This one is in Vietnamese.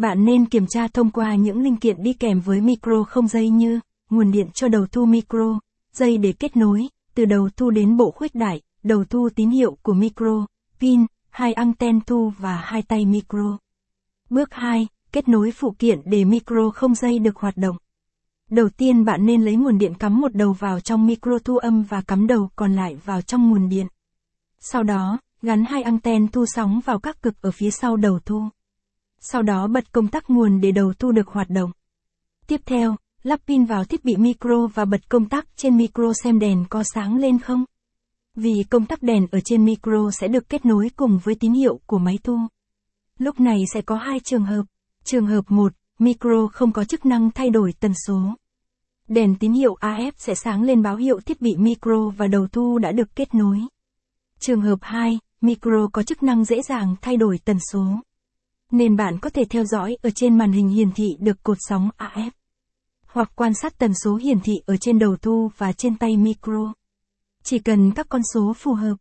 Bạn nên kiểm tra thông qua những linh kiện đi kèm với micro không dây như nguồn điện cho đầu thu micro, dây để kết nối, từ đầu thu đến bộ khuếch đại, đầu thu tín hiệu của micro, pin, hai anten thu và hai tay micro. Bước 2, kết nối phụ kiện để micro không dây được hoạt động. Đầu tiên bạn nên lấy nguồn điện cắm một đầu vào trong micro thu âm và cắm đầu còn lại vào trong nguồn điện. Sau đó, gắn hai anten thu sóng vào các cực ở phía sau đầu thu. Sau đó bật công tắc nguồn để đầu thu được hoạt động. Tiếp theo, lắp pin vào thiết bị micro và bật công tắc trên micro xem đèn có sáng lên không. Vì công tắc đèn ở trên micro sẽ được kết nối cùng với tín hiệu của máy thu. Lúc này sẽ có hai trường hợp. Trường hợp 1, micro không có chức năng thay đổi tần số. Đèn tín hiệu AF sẽ sáng lên báo hiệu thiết bị micro và đầu thu đã được kết nối. Trường hợp 2, micro có chức năng dễ dàng thay đổi tần số. Nên bạn có thể theo dõi ở trên màn hình hiển thị được cột sóng AF. Hoặc quan sát tần số hiển thị ở trên đầu thu và trên tay micro. Chỉ cần các con số phù hợp.